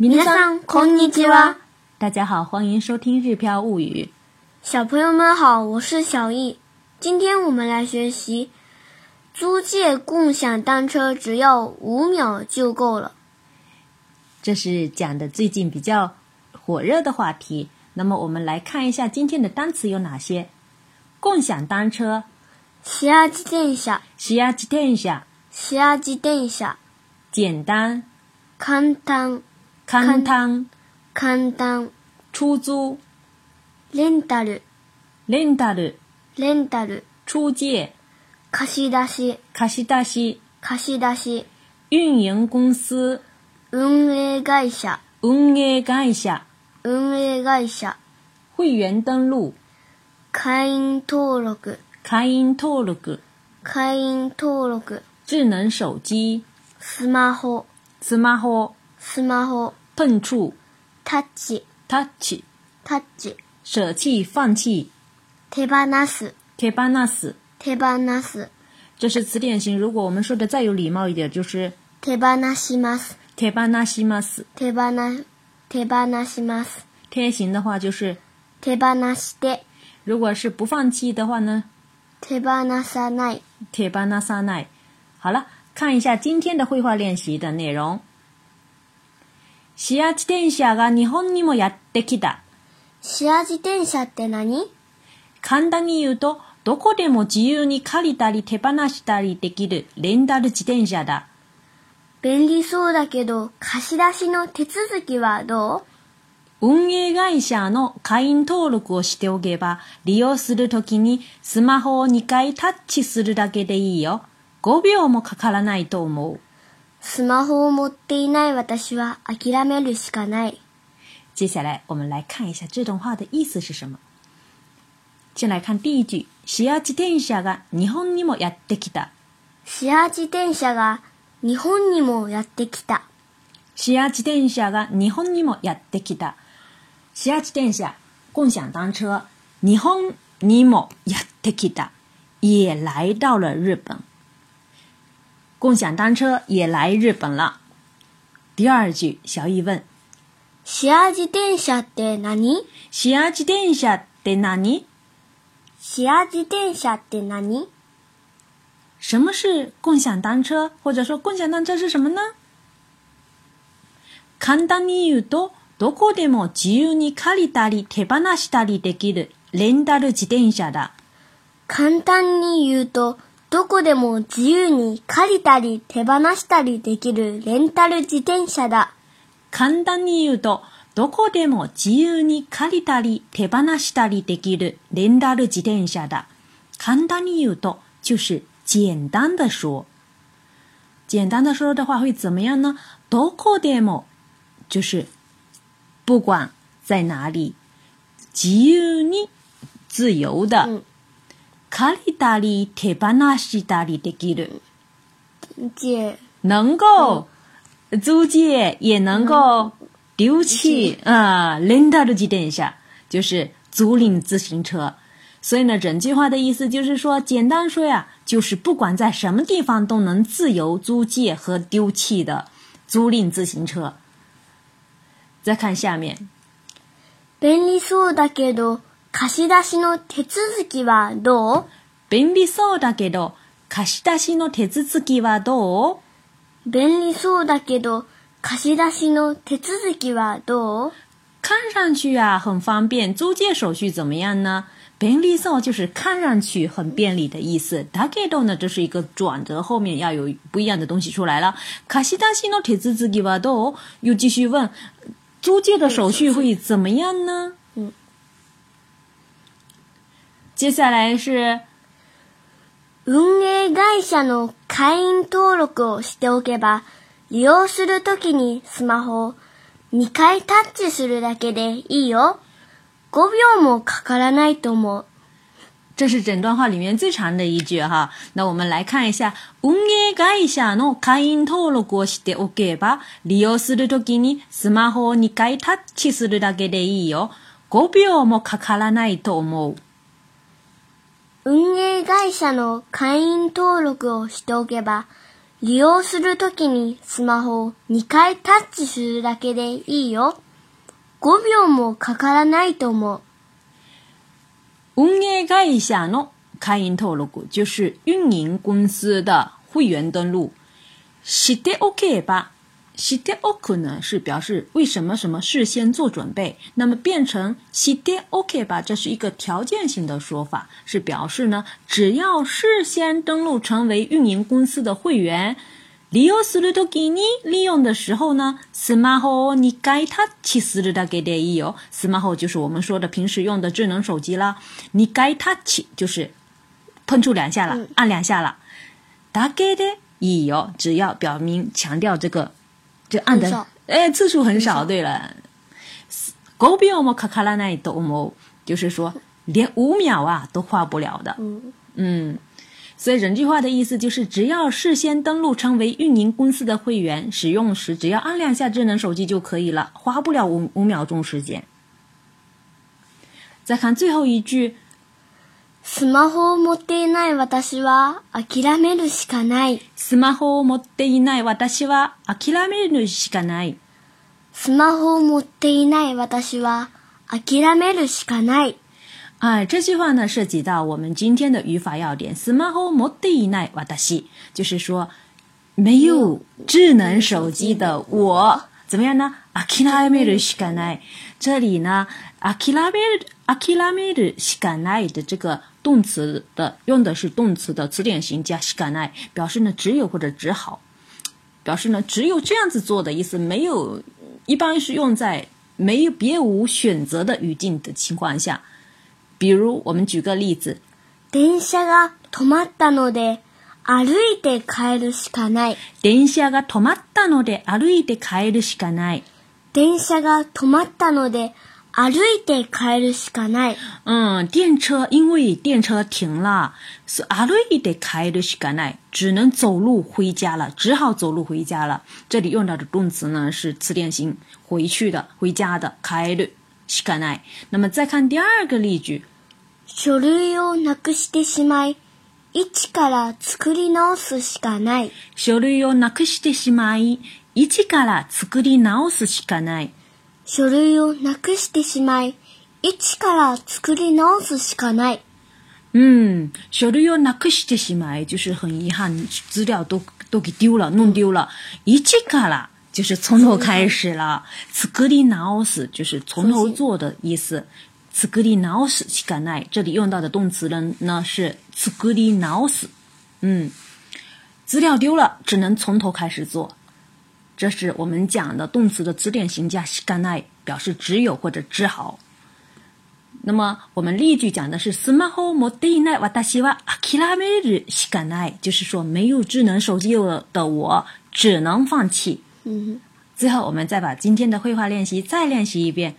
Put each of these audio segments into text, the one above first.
明天上んにちは。大家好，欢迎收听《日飘物语》。小朋友们好，我是小易。今天我们来学习租借共享单车，只要五秒就够了。这是讲的最近比较火热的话题。那么我们来看一下今天的单词有哪些？共享单车。稍记听一下。稍记听一下。稍记听一下。简单。簡単。简单，简单。出租，租赁，租赁，租赁。出借，し出，し出，し出。运营公司，運営会社，運営会社，運営会社，会员登录，会員登録，会員登録，会員登録，智能手机，スマホ，スマホ。スマホ。碰触。touch。touch。touch。舍弃、放弃。手放。手放。手放。这是词典型。如果我们说的再有礼貌手放。手放。手放。这是词典型。如果我们说的再有礼貌一点，就是。手放。手放。手放。し是词典型。如果我们说的再有礼貌一点，就是。手放。手放。手放。这是词典型。如果我们说的再就是。手放。手放。手放。如果的再就是。手放。手放。手放。这是词典型。如果的再有是。手放。手放。手放。的再有礼貌一点，就是。手放。手放。手放。这是词典型。如果我们说的一下今天手放。手放。手放。的绘画练习手放。手放。手放。的内容。シア自転車が日本にもやってきた。シア自転車って何簡単に言うと、どこでも自由に借りたり手放したりできるレンタル自転車だ。便利そうだけど、貸し出しの手続きはどう運営会社の会員登録をしておけば、利用するときにスマホを2回タッチするだけでいいよ。5秒もかからないと思う。スマホを持っていない私は諦めるしかない。接下来我们来看一下这段话的意思是什么。先来看第一句，シア自転車が日本にもやってきた。シア自転車が日本にもやってきた。シア自転車が日本にもやってきた。シア自転車、共享单车，日本にもやってきた，也来到了日本。共享单车也来日本了。第二句，小雨问：“シア自転車って何？”“シア自転車って何？”“シア自転車って何？”什么是共享单车？或者说共享单车是什么呢？簡単に言うと、どこでも自由に借りたり手放したりできるレンタル自転車だ。簡単に言うと。どこでも自由に借りたり手放したりできるレンタル自転車だ。簡単に言うと、どこでも自由に借りたり手放したりできるレンタル自転車だ。簡単に言うと、就是简单的说。简单的说的话会怎么样呢？どこでも就是不管在哪里，自由に自由的。嗯卡里た里手放纳西た里的きる。借能够租借，也能够丢弃啊。领到的几点一下，就是租赁自行车。所以呢，整句话的意思就是说，简单说呀，就是不管在什么地方都能自由租借和丢弃的租赁自行车。再看下面。便利そうだけど。貸し出しの手続きはどう便利そうだけど、貸し出しの手続きはどう便利そうだけど、貸し出しの手続きはどう看上去啊，很方便。租借手续怎么样呢？便利そう就是看上去很便利的意思。だけど呢，这是一个转折，后面要有不一样的东西出来了。貸し出しの手続きはどう？又继续问，租借的手续会怎么样呢？接下来是運営会社の会員登録をしておけば、利用するときにスマホを2回タッチするだけでいいよ。5秒もかからないと思う。这是整段话里面最长的一句哈。那我们来看一下，運営会社の会員登録をしておけば、利用するときにスマホを2回タッチするだけでいいよ。5秒もかからないと思う。運営会社の会員登録をしておけば、利用するときにスマホを2回タッチするだけでいいよ。5秒もかからないと思う。運営会社の会員登録就是運营公司的会员登录。しておけばシテオク呢是表示为什么什么事先做准备，那么变成シテ o k 吧，这是一个条件性的说法，是表示呢，只要事先登录成为运营公司的会员，リオスルトギニ利用的时候呢，スマホ你ガタチスルダゲでいいよ，スマホ就是我们说的平时用的智能手机啦，你ガタチ就是碰触两下了，按两下了，ダゲでいいよ，只要表明强调这个。这按的哎次数很少，对了，够秒么？卡卡拉奈都么？就是说连五秒啊都花不了的。嗯，所以整句话的意思就是，只要事先登录成为运营公司的会员，使用时只要按两下智能手机就可以了，花不了五五秒钟时间。再看最后一句。スマホを持っていない私は諦めるしかない。スマホを持っていない私は諦めるしかない。スマホを持っていない私は諦めるしかない。哎，这句话呢涉及到我们今天的语法要点。スマホを持っていない私，就是说没有智能手机的我，怎么样呢？諦めるしかない。这里呢，諦める、諦めるしかない的这个动词的用的是动词的词典型加しかない，表示呢只有或者只好，表示呢只有这样子做的意思。没有，一般是用在没有别无选择的语境的情况下。比如，我们举个例子：電車が止まったので歩いて帰るしかない。電車が止まったので歩いて帰るしかない。電車が止まったので。歩いて帰るしかない。うん、電車、因为電車停了，歩いて帰るしかない，只能走路回家了，只好走路回家了。这里用到的动词呢是词典型，回去的、回家的。帰るしかない。那么再看第二个例句，書類をなくしてしまい。一から作り直すしかない。書類をなくしてしまい、一から作り直すしかない。書類をなくしてしまい、一から作り直すしかない。嗯，書類をなくしてしまい，就是很遗憾，资料都都给丢了，弄丢了。一から就是从头开始了。作り直す就是从头做的意思。作り直すしかない。这里用到的动词呢呢是作り直す。嗯，资料丢了，只能从头开始做。这是我们讲的动词的词典形加干奈，表示只有或者只好。那么我们例句讲的是スマホ持っていない私は諦めるしかない，就是说没有智能手机的我只能放弃。嗯。最后我们再把今天的绘画练习再练习一遍。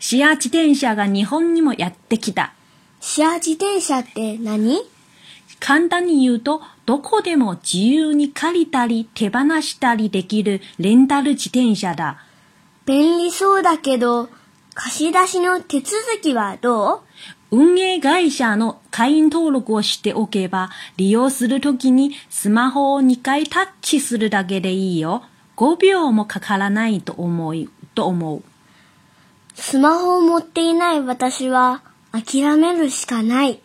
シア自転車が日本にもやってきた。シア自転車って何？簡単に言うと、どこでも自由に借りたり手放したりできるレンタル自転車だ。便利そうだけど、貸し出しの手続きはどう運営会社の会員登録をしておけば、利用するときにスマホを2回タッチするだけでいいよ。5秒もかからないと思い、と思う。スマホを持っていない私は諦めるしかない。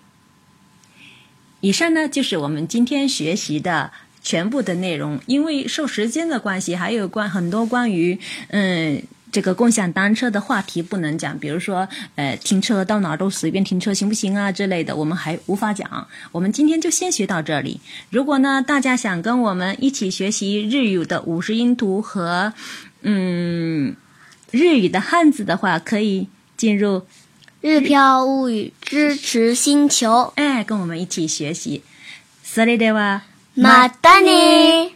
以上呢就是我们今天学习的全部的内容。因为受时间的关系，还有关很多关于嗯这个共享单车的话题不能讲，比如说呃停车到哪儿都随便停车行不行啊之类的，我们还无法讲。我们今天就先学到这里。如果呢大家想跟我们一起学习日语的五十音图和嗯日语的汉字的话，可以进入。日飘物语支持星球，哎，跟我们一起学习，Saturday 马丹尼。